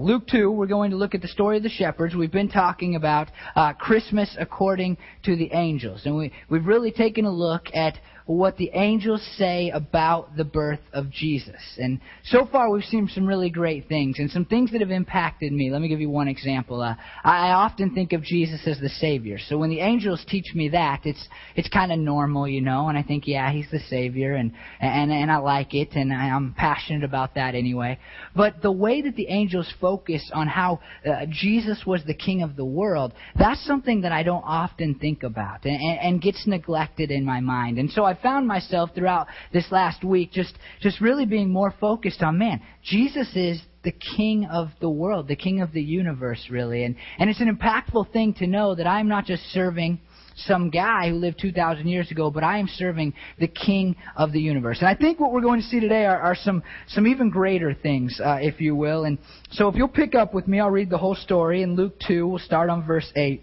Luke 2, we're going to look at the story of the shepherds. We've been talking about uh, Christmas according to the angels. And we, we've really taken a look at what the angels say about the birth of Jesus. And so far, we've seen some really great things and some things that have impacted me. Let me give you one example. Uh, I often think of Jesus as the Savior. So when the angels teach me that, it's it's kind of normal, you know. And I think, yeah, He's the Savior, and and and I like it, and I'm passionate about that anyway. But the way that the angels focus on how uh, Jesus was the King of the world, that's something that I don't often think about, and, and, and gets neglected in my mind. And so I found myself throughout this last week just, just really being more focused on, man, Jesus is the king of the world, the king of the universe, really. And, and it's an impactful thing to know that I'm not just serving some guy who lived 2,000 years ago, but I am serving the King of the universe. And I think what we're going to see today are, are some, some even greater things, uh, if you will. And so if you'll pick up with me, I'll read the whole story in Luke 2. We'll start on verse 8.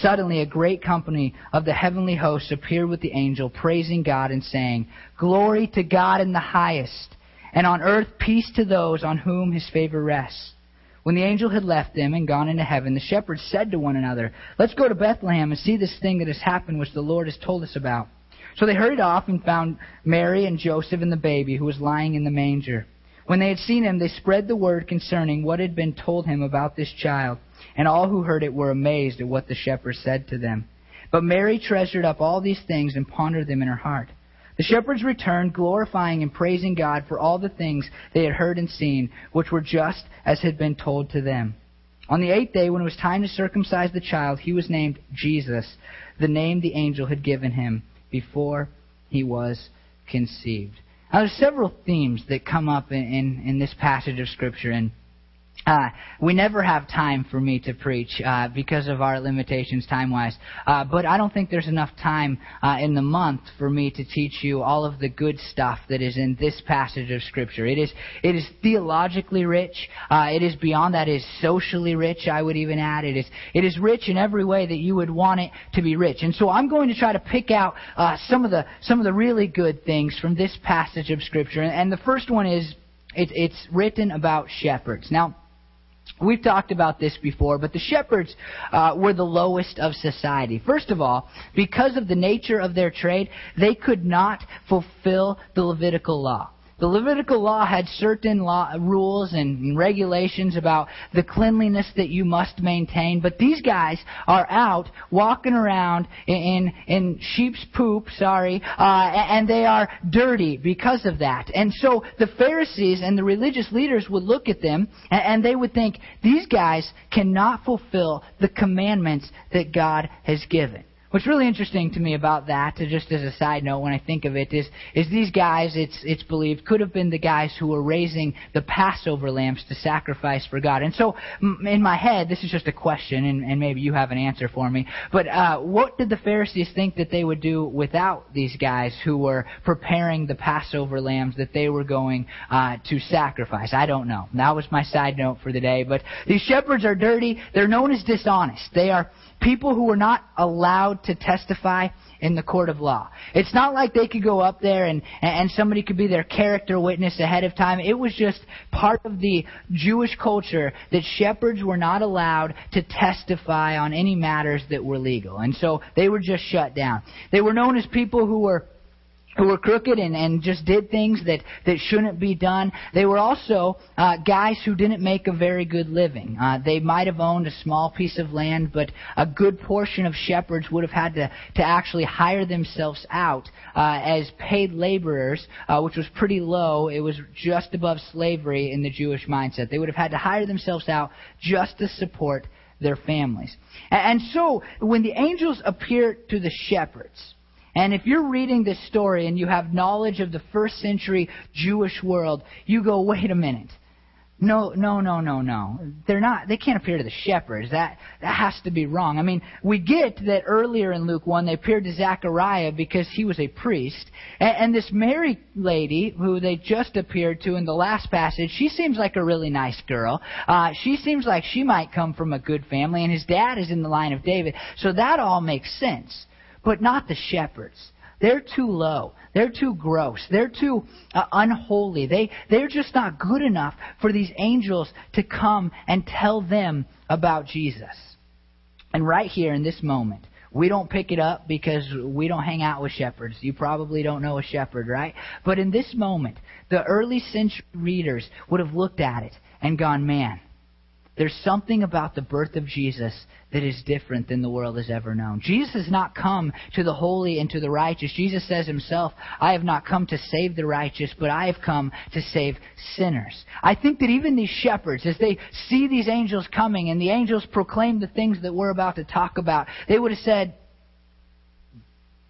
Suddenly, a great company of the heavenly hosts appeared with the angel, praising God and saying, Glory to God in the highest, and on earth peace to those on whom his favor rests. When the angel had left them and gone into heaven, the shepherds said to one another, Let's go to Bethlehem and see this thing that has happened which the Lord has told us about. So they hurried off and found Mary and Joseph and the baby who was lying in the manger. When they had seen him, they spread the word concerning what had been told him about this child. And all who heard it were amazed at what the shepherds said to them. But Mary treasured up all these things and pondered them in her heart. The shepherds returned, glorifying and praising God for all the things they had heard and seen, which were just as had been told to them. On the eighth day, when it was time to circumcise the child, he was named Jesus, the name the angel had given him before he was conceived. Now, there's several themes that come up in, in, in this passage of Scripture, and uh, we never have time for me to preach uh, because of our limitations time wise. Uh, but I don't think there's enough time uh, in the month for me to teach you all of the good stuff that is in this passage of Scripture. It is, it is theologically rich. Uh, it is beyond that. It is socially rich, I would even add. It is, it is rich in every way that you would want it to be rich. And so I'm going to try to pick out uh, some, of the, some of the really good things from this passage of Scripture. And, and the first one is it, it's written about shepherds. Now, We've talked about this before, but the shepherds uh, were the lowest of society. First of all, because of the nature of their trade, they could not fulfill the Levitical law. The Levitical law had certain law, rules and regulations about the cleanliness that you must maintain, but these guys are out walking around in, in sheep's poop, sorry, uh, and they are dirty because of that. And so the Pharisees and the religious leaders would look at them and they would think, these guys cannot fulfill the commandments that God has given. What's really interesting to me about that, just as a side note, when I think of it, is is these guys. It's it's believed could have been the guys who were raising the Passover lambs to sacrifice for God. And so, in my head, this is just a question, and, and maybe you have an answer for me. But uh, what did the Pharisees think that they would do without these guys who were preparing the Passover lambs that they were going uh, to sacrifice? I don't know. That was my side note for the day. But these shepherds are dirty. They're known as dishonest. They are people who were not allowed to testify in the court of law. It's not like they could go up there and, and somebody could be their character witness ahead of time. It was just part of the Jewish culture that shepherds were not allowed to testify on any matters that were legal. And so they were just shut down. They were known as people who were who were crooked and, and just did things that, that shouldn't be done. They were also uh, guys who didn't make a very good living. Uh, they might have owned a small piece of land, but a good portion of shepherds would have had to, to actually hire themselves out uh, as paid laborers, uh, which was pretty low. It was just above slavery in the Jewish mindset. They would have had to hire themselves out just to support their families. And so, when the angels appear to the shepherds, and if you're reading this story and you have knowledge of the first century Jewish world, you go, wait a minute. No, no, no, no, no. They're not. They can't appear to the shepherds. That that has to be wrong. I mean, we get that earlier in Luke one they appeared to Zechariah because he was a priest, and, and this Mary lady who they just appeared to in the last passage, she seems like a really nice girl. Uh, she seems like she might come from a good family, and his dad is in the line of David, so that all makes sense. But not the shepherds. They're too low. They're too gross. They're too uh, unholy. They, they're just not good enough for these angels to come and tell them about Jesus. And right here in this moment, we don't pick it up because we don't hang out with shepherds. You probably don't know a shepherd, right? But in this moment, the early century readers would have looked at it and gone, man, there's something about the birth of Jesus that is different than the world has ever known. Jesus has not come to the holy and to the righteous. Jesus says himself, I have not come to save the righteous, but I have come to save sinners. I think that even these shepherds, as they see these angels coming and the angels proclaim the things that we're about to talk about, they would have said,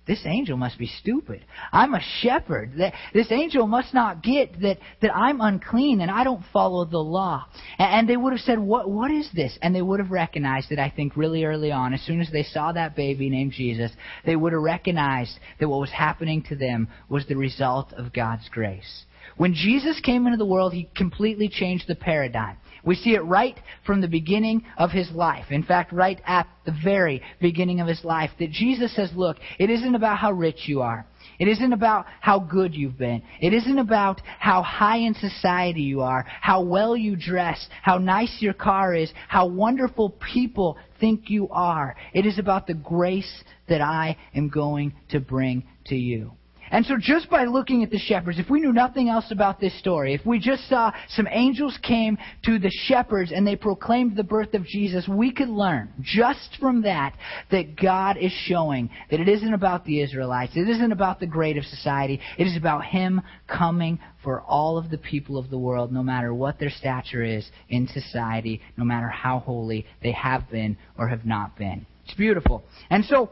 this angel must be stupid. I'm a shepherd. This angel must not get that, that I'm unclean and I don't follow the law. And they would have said, what, what is this? And they would have recognized it, I think, really early on. As soon as they saw that baby named Jesus, they would have recognized that what was happening to them was the result of God's grace. When Jesus came into the world, he completely changed the paradigm. We see it right from the beginning of his life. In fact, right at the very beginning of his life, that Jesus says, look, it isn't about how rich you are. It isn't about how good you've been. It isn't about how high in society you are, how well you dress, how nice your car is, how wonderful people think you are. It is about the grace that I am going to bring to you. And so just by looking at the shepherds, if we knew nothing else about this story, if we just saw some angels came to the shepherds and they proclaimed the birth of Jesus, we could learn just from that that God is showing that it isn't about the Israelites, it isn't about the great of society, it is about Him coming for all of the people of the world, no matter what their stature is in society, no matter how holy they have been or have not been. It's beautiful. And so,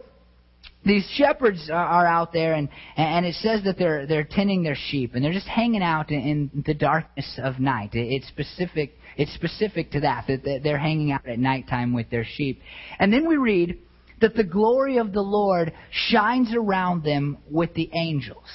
these shepherds are out there, and and it says that they're they're tending their sheep, and they're just hanging out in, in the darkness of night. It's specific. It's specific to that that they're hanging out at nighttime with their sheep, and then we read that the glory of the Lord shines around them with the angels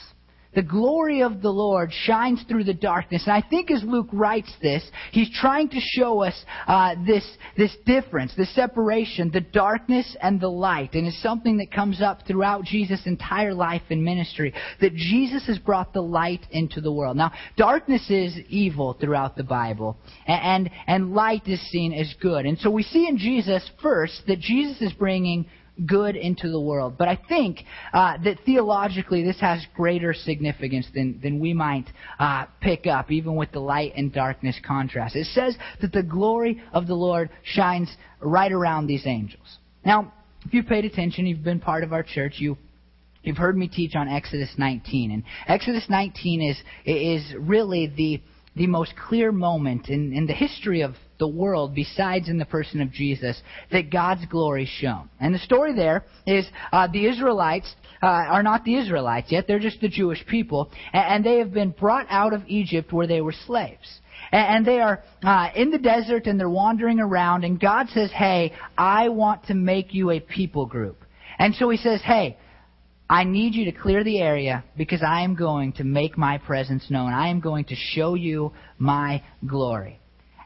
the glory of the Lord shines through the darkness. And I think as Luke writes this, he's trying to show us uh, this, this difference, this separation, the darkness and the light. And it's something that comes up throughout Jesus' entire life and ministry, that Jesus has brought the light into the world. Now, darkness is evil throughout the Bible, and, and, and light is seen as good. And so we see in Jesus first that Jesus is bringing good into the world. But I think uh, that theologically this has greater significance than, than we might uh, pick up, even with the light and darkness contrast. It says that the glory of the Lord shines right around these angels. Now, if you've paid attention, you've been part of our church, you You've heard me teach on Exodus 19, and Exodus 19 is is really the the most clear moment in, in the history of the world besides in the person of Jesus that God's glory shone. And the story there is uh, the Israelites uh, are not the Israelites yet, they're just the Jewish people, and, and they have been brought out of Egypt where they were slaves. And, and they are uh, in the desert and they're wandering around, and God says, Hey, I want to make you a people group. And so He says, Hey, I need you to clear the area because I am going to make my presence known. I am going to show you my glory.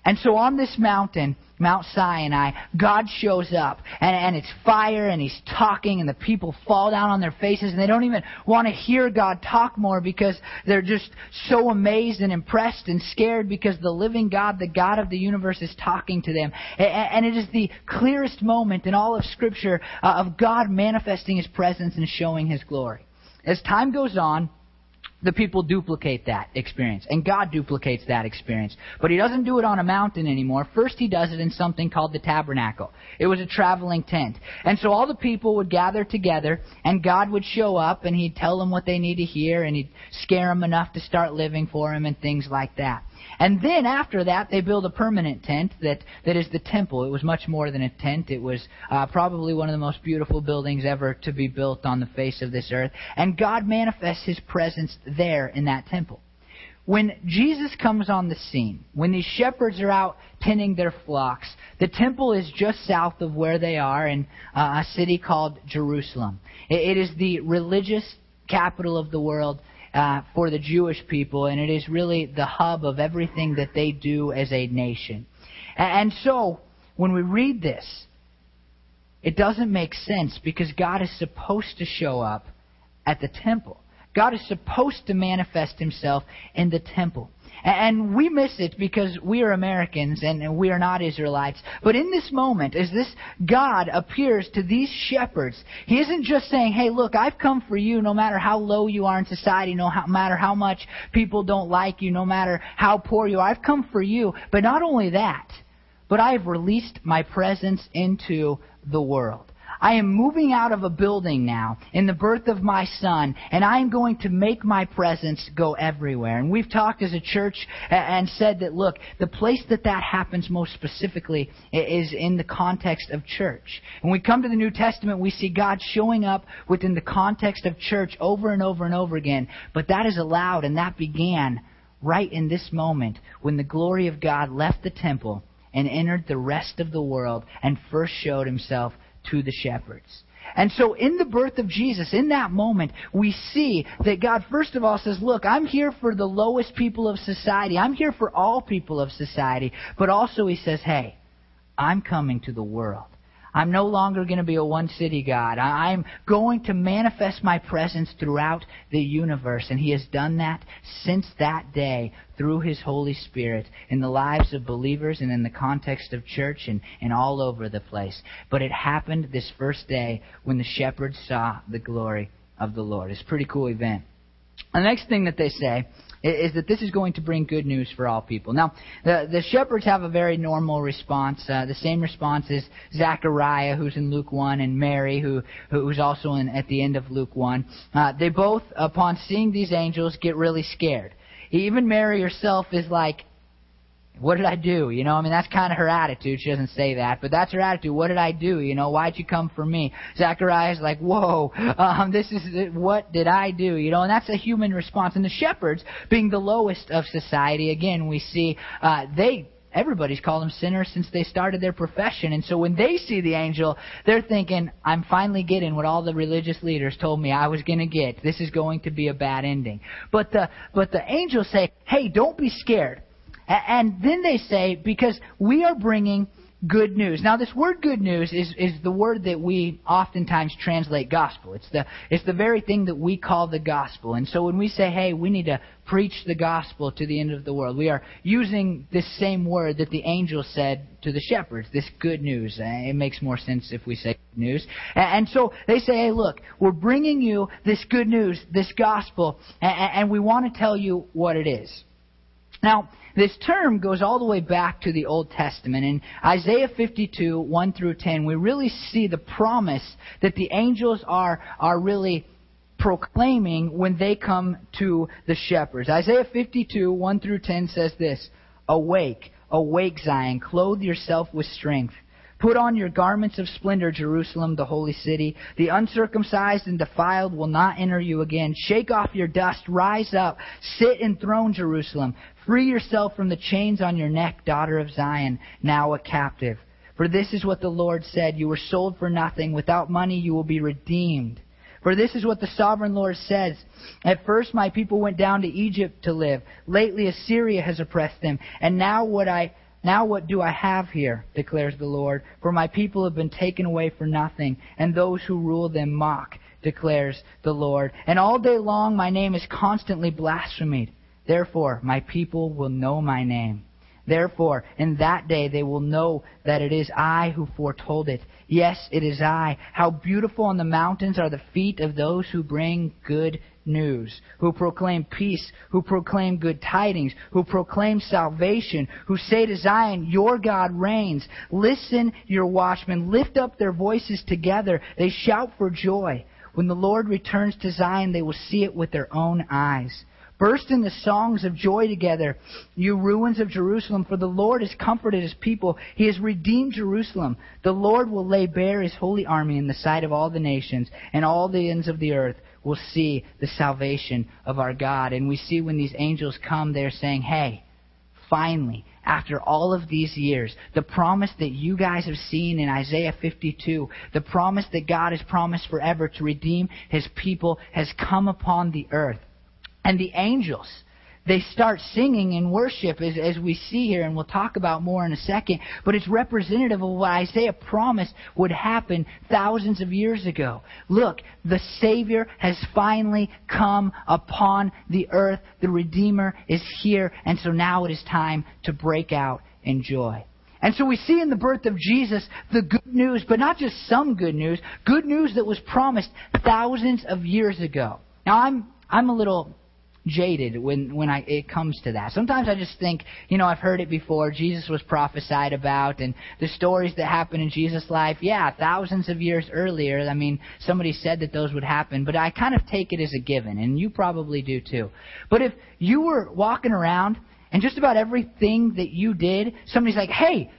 And so on this mountain, Mount Sinai, God shows up, and, and it's fire, and He's talking, and the people fall down on their faces, and they don't even want to hear God talk more because they're just so amazed and impressed and scared because the living God, the God of the universe, is talking to them. And, and it is the clearest moment in all of Scripture uh, of God manifesting His presence and showing His glory. As time goes on, the people duplicate that experience. And God duplicates that experience. But He doesn't do it on a mountain anymore. First, He does it in something called the tabernacle. It was a traveling tent. And so all the people would gather together, and God would show up, and He'd tell them what they need to hear, and He'd scare them enough to start living for Him, and things like that. And then after that, they build a permanent tent that, that is the temple. It was much more than a tent. It was uh, probably one of the most beautiful buildings ever to be built on the face of this earth. And God manifests His presence there in that temple. when Jesus comes on the scene, when these shepherds are out tending their flocks, the temple is just south of where they are in uh, a city called Jerusalem. it, it is the religious capital of the world uh, for the Jewish people, and it is really the hub of everything that they do as a nation. And, and so, when we read this, it doesn't make sense because God is supposed to show up at the temple. God is supposed to manifest himself in the temple. And we miss it because we are Americans and we are not Israelites. But in this moment, as this God appears to these shepherds, He isn't just saying, hey, look, I've come for you no matter how low you are in society, no matter how much people don't like you, no matter how poor you are. I've come for you. But not only that, but I have released my presence into the world. I am moving out of a building now in the birth of my son, and I am going to make my presence go everywhere. And we've talked as a church and said that, look, the place that that happens most specifically is in the context of church. When we come to the New Testament, we see God showing up within the context of church over and over and over again. But that is allowed, and that began right in this moment when the glory of God left the temple and entered the rest of the world and first showed himself to the shepherds. And so in the birth of Jesus, in that moment, we see that God first of all says, look, I'm here for the lowest people of society. I'm here for all people of society. But also he says, hey, I'm coming to the world. I'm no longer going to be a one city God. I'm going to manifest my presence throughout the universe. And He has done that since that day through His Holy Spirit in the lives of believers and in the context of church and, and all over the place. But it happened this first day when the shepherds saw the glory of the Lord. It's a pretty cool event. The next thing that they say is that this is going to bring good news for all people. Now, the, the shepherds have a very normal response, uh, the same response as Zechariah, who's in Luke 1, and Mary, who, who's also in, at the end of Luke 1. Uh, they both, upon seeing these angels, get really scared. Even Mary herself is like, what did I do? You know, I mean, that's kind of her attitude. She doesn't say that, but that's her attitude. What did I do? You know, why'd you come for me? Zechariah's like, whoa, um, this is, what did I do? You know, and that's a human response. And the shepherds, being the lowest of society, again, we see, uh, they, everybody's called them sinners since they started their profession. And so when they see the angel, they're thinking, I'm finally getting what all the religious leaders told me I was going to get. This is going to be a bad ending. But the, but the angels say, hey, don't be scared. And then they say, because we are bringing good news. Now, this word good news is, is the word that we oftentimes translate gospel. It's the, it's the very thing that we call the gospel. And so when we say, hey, we need to preach the gospel to the end of the world, we are using this same word that the angel said to the shepherds, this good news. Eh, it makes more sense if we say good news. And so they say, hey, look, we're bringing you this good news, this gospel, and we want to tell you what it is. Now, this term goes all the way back to the Old Testament. In Isaiah 52, 1 through 10, we really see the promise that the angels are, are really proclaiming when they come to the shepherds. Isaiah 52, 1 through 10 says this Awake, awake, Zion, clothe yourself with strength. Put on your garments of splendor, Jerusalem, the holy city. The uncircumcised and defiled will not enter you again. Shake off your dust, rise up, sit enthroned, Jerusalem. Free yourself from the chains on your neck, daughter of Zion, now a captive. For this is what the Lord said You were sold for nothing. Without money you will be redeemed. For this is what the sovereign Lord says. At first my people went down to Egypt to live. Lately Assyria has oppressed them. And now what I now what do I have here, declares the Lord? For my people have been taken away for nothing, and those who rule them mock, declares the Lord. And all day long my name is constantly blasphemed. Therefore, my people will know my name. Therefore, in that day they will know that it is I who foretold it. Yes, it is I. How beautiful on the mountains are the feet of those who bring good news, who proclaim peace, who proclaim good tidings, who proclaim salvation, who say to Zion, Your God reigns. Listen, your watchmen, lift up their voices together. They shout for joy. When the Lord returns to Zion, they will see it with their own eyes. Burst into songs of joy together, you ruins of Jerusalem, for the Lord has comforted his people. He has redeemed Jerusalem. The Lord will lay bare his holy army in the sight of all the nations, and all the ends of the earth will see the salvation of our God. And we see when these angels come, they're saying, Hey, finally, after all of these years, the promise that you guys have seen in Isaiah 52, the promise that God has promised forever to redeem his people has come upon the earth. And the angels, they start singing in worship as, as we see here, and we'll talk about more in a second. But it's representative of what Isaiah promised would happen thousands of years ago. Look, the Savior has finally come upon the earth. The Redeemer is here, and so now it is time to break out in joy. And so we see in the birth of Jesus the good news, but not just some good news, good news that was promised thousands of years ago. Now I'm I'm a little jaded when when I it comes to that. Sometimes I just think, you know, I've heard it before. Jesus was prophesied about, and the stories that happen in Jesus' life. Yeah, thousands of years earlier. I mean, somebody said that those would happen, but I kind of take it as a given, and you probably do too. But if you were walking around and just about everything that you did, somebody's like, "Hey,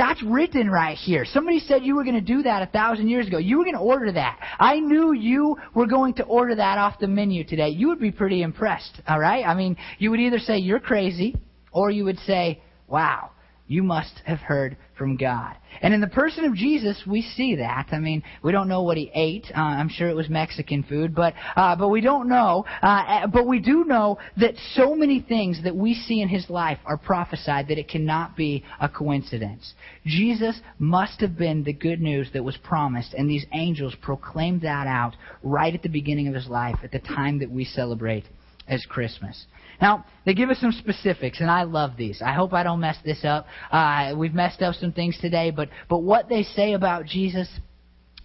that's written right here. Somebody said you were going to do that a thousand years ago. You were going to order that. I knew you were going to order that off the menu today. You would be pretty impressed, all right? I mean, you would either say you're crazy or you would say, wow, you must have heard from God. And in the person of Jesus, we see that. I mean, we don't know what he ate. Uh, I'm sure it was Mexican food, but uh, but we don't know. Uh, but we do know that so many things that we see in his life are prophesied that it cannot be a coincidence. Jesus must have been the good news that was promised, and these angels proclaimed that out right at the beginning of his life, at the time that we celebrate as Christmas. Now, they give us some specifics, and I love these. I hope I don't mess this up. Uh, we've messed up some things today, but, but what they say about Jesus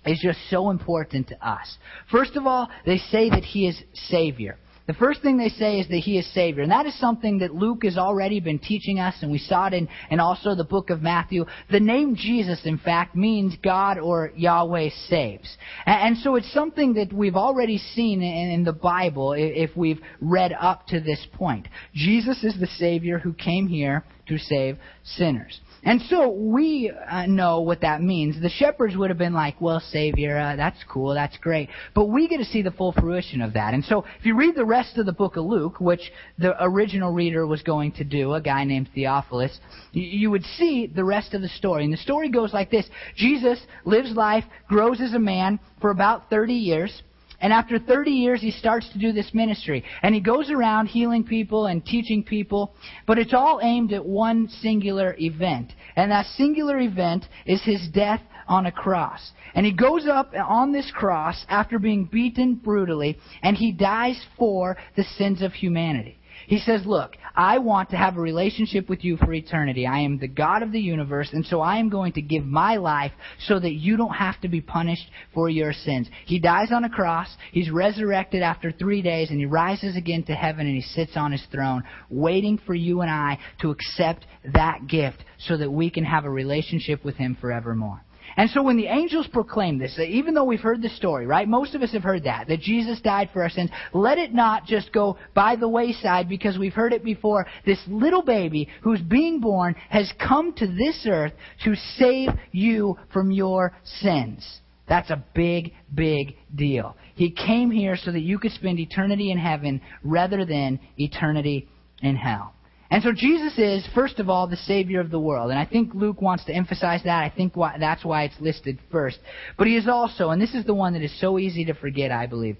is just so important to us. First of all, they say that he is Savior. The first thing they say is that he is Savior. And that is something that Luke has already been teaching us, and we saw it in, in also the book of Matthew. The name Jesus, in fact, means God or Yahweh saves. And, and so it's something that we've already seen in, in the Bible if, if we've read up to this point. Jesus is the Savior who came here to save sinners. And so we uh, know what that means. The shepherds would have been like, well, Savior, uh, that's cool, that's great. But we get to see the full fruition of that. And so if you read the rest of the book of Luke, which the original reader was going to do, a guy named Theophilus, you would see the rest of the story. And the story goes like this Jesus lives life, grows as a man for about 30 years. And after 30 years, he starts to do this ministry. And he goes around healing people and teaching people, but it's all aimed at one singular event. And that singular event is his death on a cross. And he goes up on this cross after being beaten brutally, and he dies for the sins of humanity. He says, Look, I want to have a relationship with you for eternity. I am the God of the universe, and so I am going to give my life so that you don't have to be punished for your sins. He dies on a cross, he's resurrected after three days, and he rises again to heaven and he sits on his throne, waiting for you and I to accept that gift so that we can have a relationship with him forevermore. And so when the angels proclaim this, even though we've heard the story, right? Most of us have heard that, that Jesus died for our sins. Let it not just go by the wayside because we've heard it before. This little baby who's being born has come to this earth to save you from your sins. That's a big, big deal. He came here so that you could spend eternity in heaven rather than eternity in hell. And so Jesus is, first of all, the Savior of the world. And I think Luke wants to emphasize that. I think why, that's why it's listed first. But he is also, and this is the one that is so easy to forget, I believe,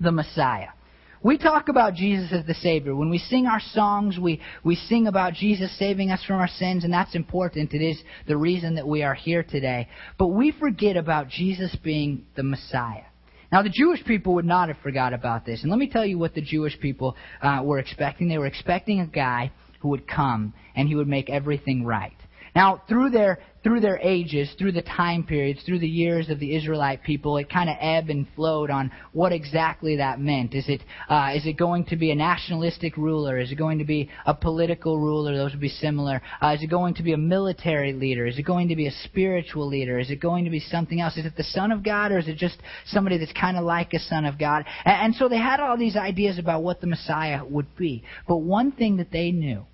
the Messiah. We talk about Jesus as the Savior. When we sing our songs, we, we sing about Jesus saving us from our sins, and that's important. It is the reason that we are here today. But we forget about Jesus being the Messiah. Now, the Jewish people would not have forgot about this. And let me tell you what the Jewish people uh, were expecting. They were expecting a guy who would come and he would make everything right. Now, through their through their ages, through the time periods, through the years of the Israelite people, it kind of ebbed and flowed on what exactly that meant. Is it uh, is it going to be a nationalistic ruler? Is it going to be a political ruler? Those would be similar. Uh, is it going to be a military leader? Is it going to be a spiritual leader? Is it going to be something else? Is it the Son of God, or is it just somebody that's kind of like a Son of God? And, and so they had all these ideas about what the Messiah would be. But one thing that they knew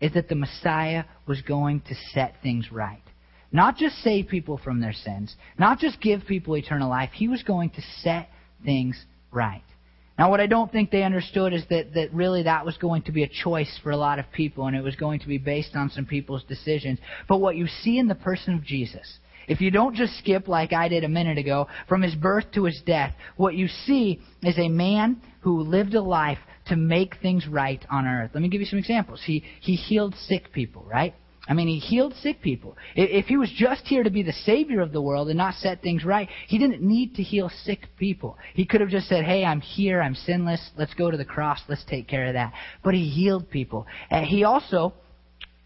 is that the Messiah was going to set things right. Not just save people from their sins, not just give people eternal life. He was going to set things right. Now, what I don't think they understood is that, that really that was going to be a choice for a lot of people, and it was going to be based on some people's decisions. But what you see in the person of Jesus, if you don't just skip like I did a minute ago, from his birth to his death, what you see is a man who lived a life to make things right on earth. Let me give you some examples. He, he healed sick people, right? I mean, he healed sick people. If he was just here to be the Savior of the world and not set things right, he didn't need to heal sick people. He could have just said, Hey, I'm here, I'm sinless, let's go to the cross, let's take care of that. But he healed people. And he also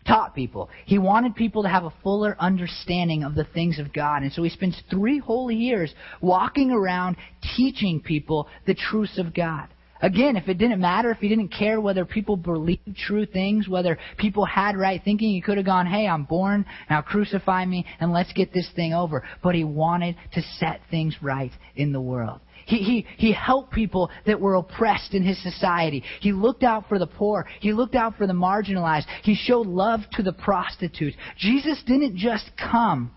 taught people. He wanted people to have a fuller understanding of the things of God. And so he spends three whole years walking around teaching people the truths of God. Again, if it didn't matter, if he didn't care whether people believed true things, whether people had right thinking, he could have gone, hey, I'm born, now crucify me, and let's get this thing over. But he wanted to set things right in the world. He, he, he helped people that were oppressed in his society. He looked out for the poor. He looked out for the marginalized. He showed love to the prostitutes. Jesus didn't just come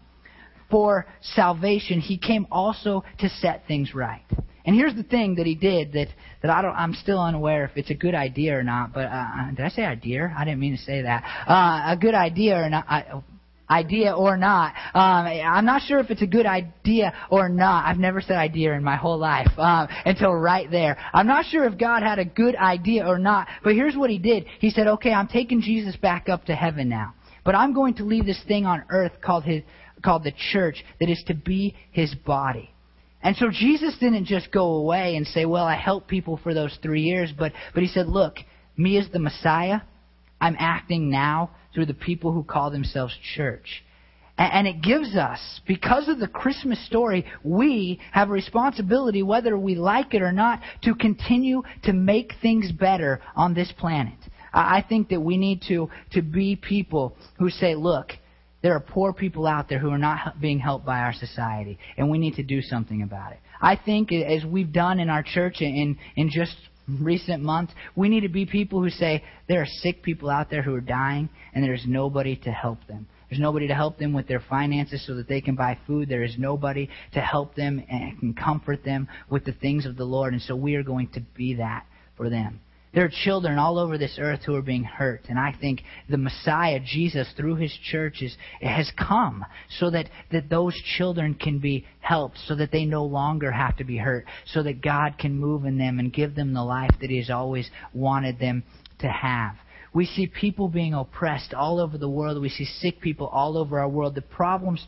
for salvation. He came also to set things right. And here's the thing that he did that, that I don't, I'm still unaware if it's a good idea or not. But uh, uh did I say idea? I didn't mean to say that. Uh, a good idea or not? I, idea or not. Um, I'm not sure if it's a good idea or not. I've never said idea in my whole life um, until right there. I'm not sure if God had a good idea or not. But here's what He did. He said, "Okay, I'm taking Jesus back up to heaven now, but I'm going to leave this thing on earth called His called the church that is to be His body." And so Jesus didn't just go away and say, well, I helped people for those three years, but, but he said, look, me as the Messiah, I'm acting now through the people who call themselves church. And it gives us, because of the Christmas story, we have a responsibility, whether we like it or not, to continue to make things better on this planet. I think that we need to, to be people who say, look, there are poor people out there who are not being helped by our society, and we need to do something about it. I think, as we've done in our church in, in just recent months, we need to be people who say, there are sick people out there who are dying, and there's nobody to help them. There's nobody to help them with their finances so that they can buy food. There is nobody to help them and comfort them with the things of the Lord. And so we are going to be that for them. There are children all over this earth who are being hurt. And I think the Messiah, Jesus, through his churches, has come so that, that those children can be helped, so that they no longer have to be hurt, so that God can move in them and give them the life that he has always wanted them to have. We see people being oppressed all over the world. We see sick people all over our world. The problems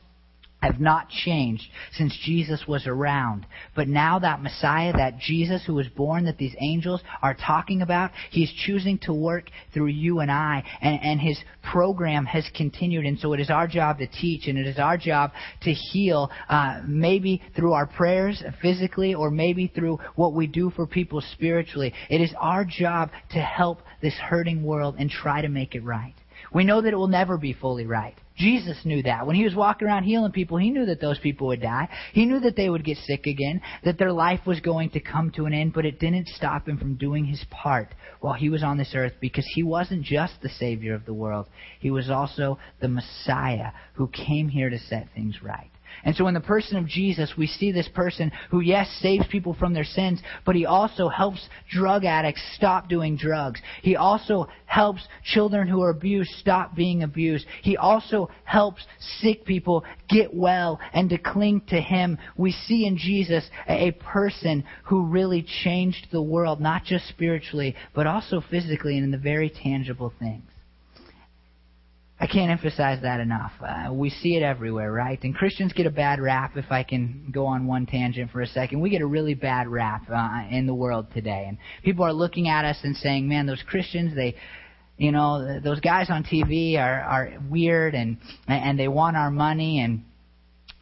have not changed since Jesus was around. But now that Messiah, that Jesus who was born, that these angels are talking about, he's choosing to work through you and I, and, and his program has continued. And so it is our job to teach, and it is our job to heal, uh, maybe through our prayers physically, or maybe through what we do for people spiritually. It is our job to help this hurting world and try to make it right. We know that it will never be fully right. Jesus knew that. When he was walking around healing people, he knew that those people would die. He knew that they would get sick again, that their life was going to come to an end, but it didn't stop him from doing his part while he was on this earth because he wasn't just the Savior of the world. He was also the Messiah who came here to set things right. And so in the person of Jesus, we see this person who, yes, saves people from their sins, but he also helps drug addicts stop doing drugs. He also helps children who are abused stop being abused. He also helps sick people get well and to cling to him. We see in Jesus a person who really changed the world, not just spiritually, but also physically and in the very tangible things. I can't emphasize that enough. Uh, we see it everywhere, right? And Christians get a bad rap, if I can go on one tangent for a second. We get a really bad rap uh, in the world today. And people are looking at us and saying, man, those Christians, they, you know, those guys on TV are are weird and and they want our money and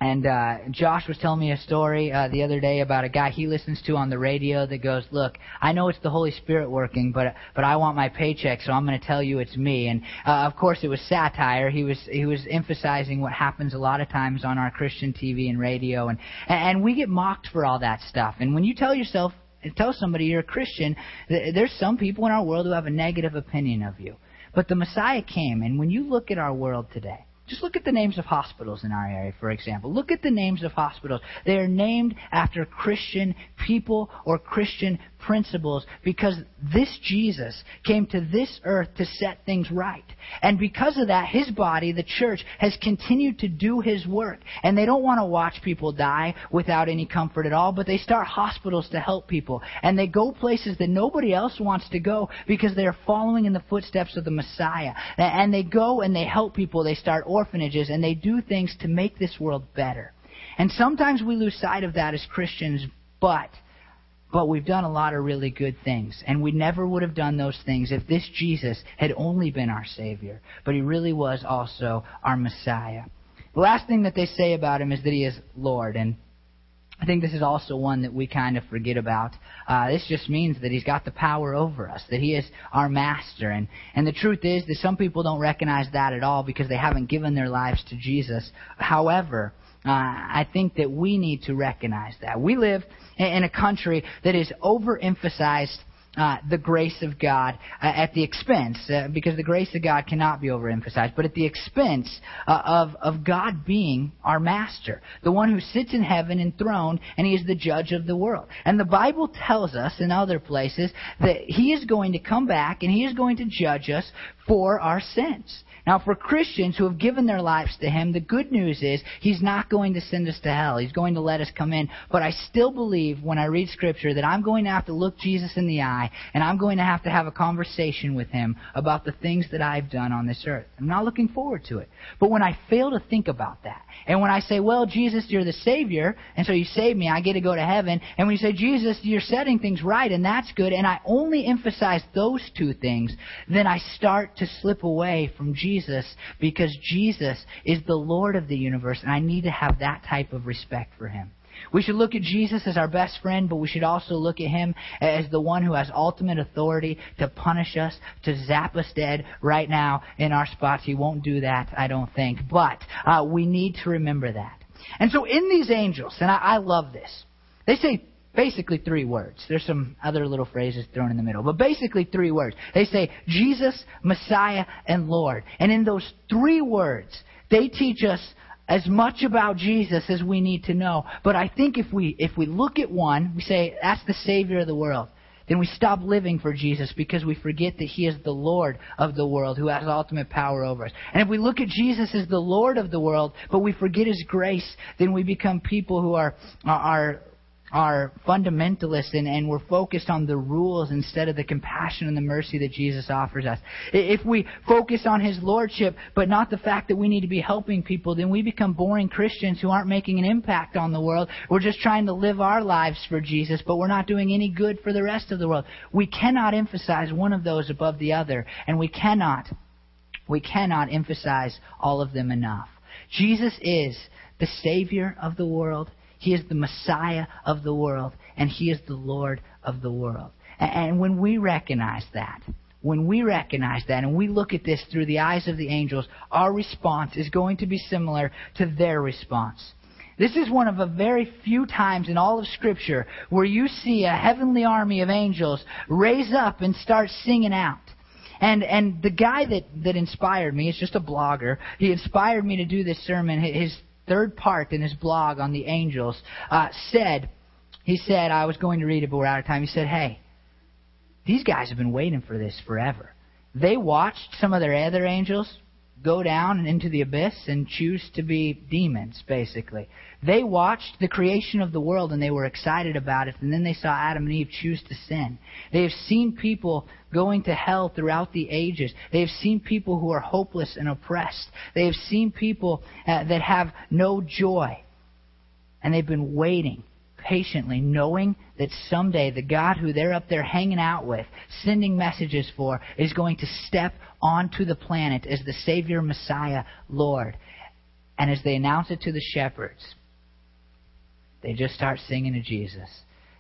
and uh, Josh was telling me a story uh, the other day about a guy he listens to on the radio that goes, "Look, I know it's the Holy Spirit working, but but I want my paycheck, so I'm going to tell you it's me." And uh, of course, it was satire. He was he was emphasizing what happens a lot of times on our Christian TV and radio, and and we get mocked for all that stuff. And when you tell yourself tell somebody you're a Christian, there's some people in our world who have a negative opinion of you. But the Messiah came, and when you look at our world today, just look at the names of hospitals in our area, for example. Look at the names of hospitals. They are named after Christian people or Christian principles because this Jesus came to this earth to set things right. And because of that, his body, the church, has continued to do his work. And they don't want to watch people die without any comfort at all, but they start hospitals to help people. And they go places that nobody else wants to go because they are following in the footsteps of the Messiah. And they go and they help people. They start orphanages and they do things to make this world better. And sometimes we lose sight of that as Christians, but but we've done a lot of really good things. And we never would have done those things if this Jesus had only been our Savior. But He really was also our Messiah. The last thing that they say about Him is that He is Lord. And I think this is also one that we kind of forget about. Uh, this just means that He's got the power over us, that He is our Master. And, and the truth is that some people don't recognize that at all because they haven't given their lives to Jesus. However, uh, I think that we need to recognize that. We live in a country that is overemphasized uh, the grace of God uh, at the expense, uh, because the grace of God cannot be overemphasized, but at the expense uh, of, of God being our master, the one who sits in heaven enthroned, and he is the judge of the world. And the Bible tells us in other places that he is going to come back and he is going to judge us for our sins. Now, for Christians who have given their lives to Him, the good news is He's not going to send us to hell. He's going to let us come in. But I still believe when I read Scripture that I'm going to have to look Jesus in the eye and I'm going to have to have a conversation with Him about the things that I've done on this earth. I'm not looking forward to it. But when I fail to think about that, and when I say, well, Jesus, you're the Savior, and so you save me, I get to go to heaven, and when you say, Jesus, you're setting things right, and that's good, and I only emphasize those two things, then I start to slip away from Jesus Jesus because Jesus is the Lord of the universe, and I need to have that type of respect for him. We should look at Jesus as our best friend, but we should also look at him as the one who has ultimate authority to punish us, to zap us dead right now in our spots. He won't do that, I don't think. But uh, we need to remember that. And so in these angels, and I, I love this, they say basically three words. There's some other little phrases thrown in the middle, but basically three words. They say Jesus, Messiah, and Lord. And in those three words, they teach us as much about Jesus as we need to know. But I think if we if we look at one, we say that's the savior of the world. Then we stop living for Jesus because we forget that He is the Lord of the world who has ultimate power over us. And if we look at Jesus as the Lord of the world, but we forget His grace, then we become people who are, are are fundamentalists and, and we're focused on the rules instead of the compassion and the mercy that Jesus offers us. If we focus on His Lordship, but not the fact that we need to be helping people, then we become boring Christians who aren't making an impact on the world. We're just trying to live our lives for Jesus, but we're not doing any good for the rest of the world. We cannot emphasize one of those above the other, and we cannot, we cannot emphasize all of them enough. Jesus is the Savior of the world. He is the Messiah of the world, and He is the Lord of the world. And when we recognize that, when we recognize that and we look at this through the eyes of the angels, our response is going to be similar to their response. This is one of a very few times in all of Scripture where you see a heavenly army of angels raise up and start singing out. And and the guy that that inspired me is just a blogger. He inspired me to do this sermon. His third part in his blog on the angels, uh, said, he said, I was going to read it, but we're out of time. He said, hey, these guys have been waiting for this forever. They watched some of their other angels go down and into the abyss and choose to be demons, basically. They watched the creation of the world and they were excited about it, and then they saw Adam and Eve choose to sin. They have seen people going to hell throughout the ages. They have seen people who are hopeless and oppressed. They have seen people uh, that have no joy. And they've been waiting patiently, knowing that someday the God who they're up there hanging out with, sending messages for, is going to step onto the planet as the Savior, Messiah, Lord. And as they announce it to the shepherds, they just start singing to Jesus.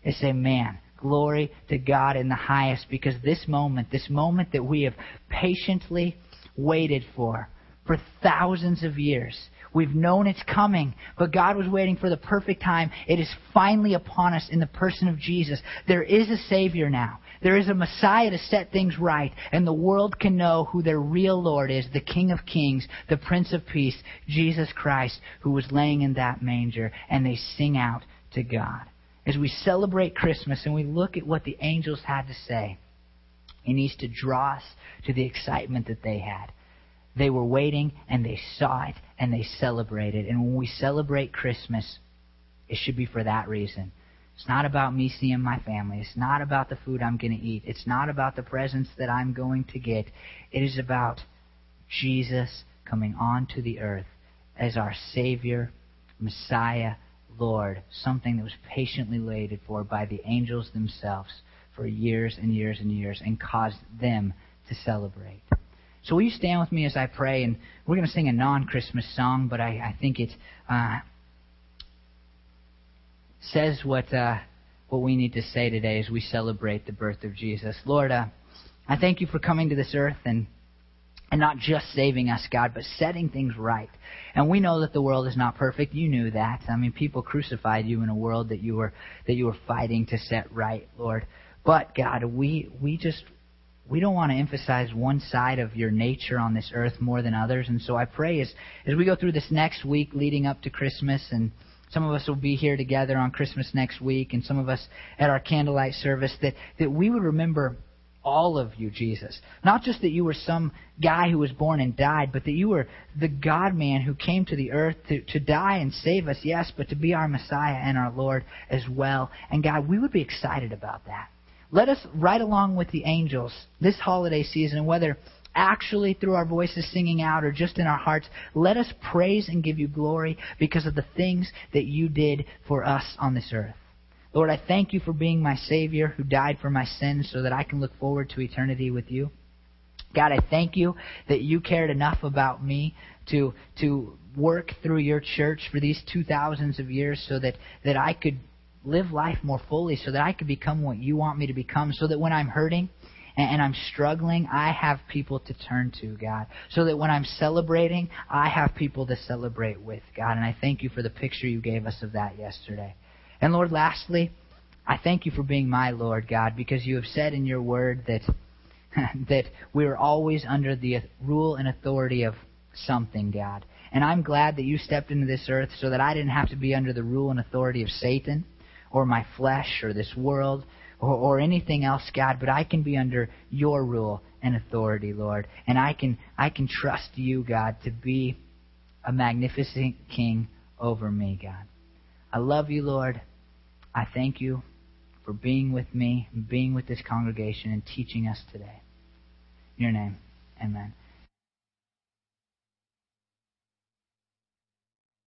They say, Man, glory to God in the highest, because this moment, this moment that we have patiently waited for, for thousands of years, We've known it's coming, but God was waiting for the perfect time. It is finally upon us in the person of Jesus. There is a Savior now. There is a Messiah to set things right, and the world can know who their real Lord is, the King of Kings, the Prince of Peace, Jesus Christ, who was laying in that manger, and they sing out to God. As we celebrate Christmas and we look at what the angels had to say, it needs to draw us to the excitement that they had. They were waiting and they saw it and they celebrated. And when we celebrate Christmas, it should be for that reason. It's not about me seeing my family. It's not about the food I'm going to eat. It's not about the presents that I'm going to get. It is about Jesus coming onto the earth as our Savior, Messiah, Lord, something that was patiently waited for by the angels themselves for years and years and years and caused them to celebrate. So will you stand with me as I pray? And we're going to sing a non-Christmas song, but I, I think it uh, says what uh, what we need to say today as we celebrate the birth of Jesus. Lord, uh, I thank you for coming to this earth and and not just saving us, God, but setting things right. And we know that the world is not perfect. You knew that. I mean, people crucified you in a world that you were that you were fighting to set right, Lord. But God, we we just we don't want to emphasize one side of your nature on this earth more than others. And so I pray as, as we go through this next week leading up to Christmas, and some of us will be here together on Christmas next week, and some of us at our candlelight service, that, that we would remember all of you, Jesus. Not just that you were some guy who was born and died, but that you were the God man who came to the earth to, to die and save us, yes, but to be our Messiah and our Lord as well. And God, we would be excited about that. Let us, right along with the angels, this holiday season, whether actually through our voices singing out or just in our hearts, let us praise and give you glory because of the things that you did for us on this earth. Lord, I thank you for being my Savior who died for my sins so that I can look forward to eternity with you. God, I thank you that you cared enough about me to to work through your church for these two thousands of years so that, that I could live life more fully so that I could become what you want me to become, so that when I'm hurting and, and I'm struggling, I have people to turn to, God. So that when I'm celebrating, I have people to celebrate with, God. And I thank you for the picture you gave us of that yesterday. And Lord, lastly, I thank you for being my Lord, God, because you have said in your word that that we are always under the rule and authority of something, God. And I'm glad that you stepped into this earth so that I didn't have to be under the rule and authority of Satan or my flesh or this world or, or anything else, God, but I can be under your rule and authority, Lord. And I can I can trust you, God, to be a magnificent king over me, God. I love you, Lord. I thank you for being with me, being with this congregation, and teaching us today. In your name, amen.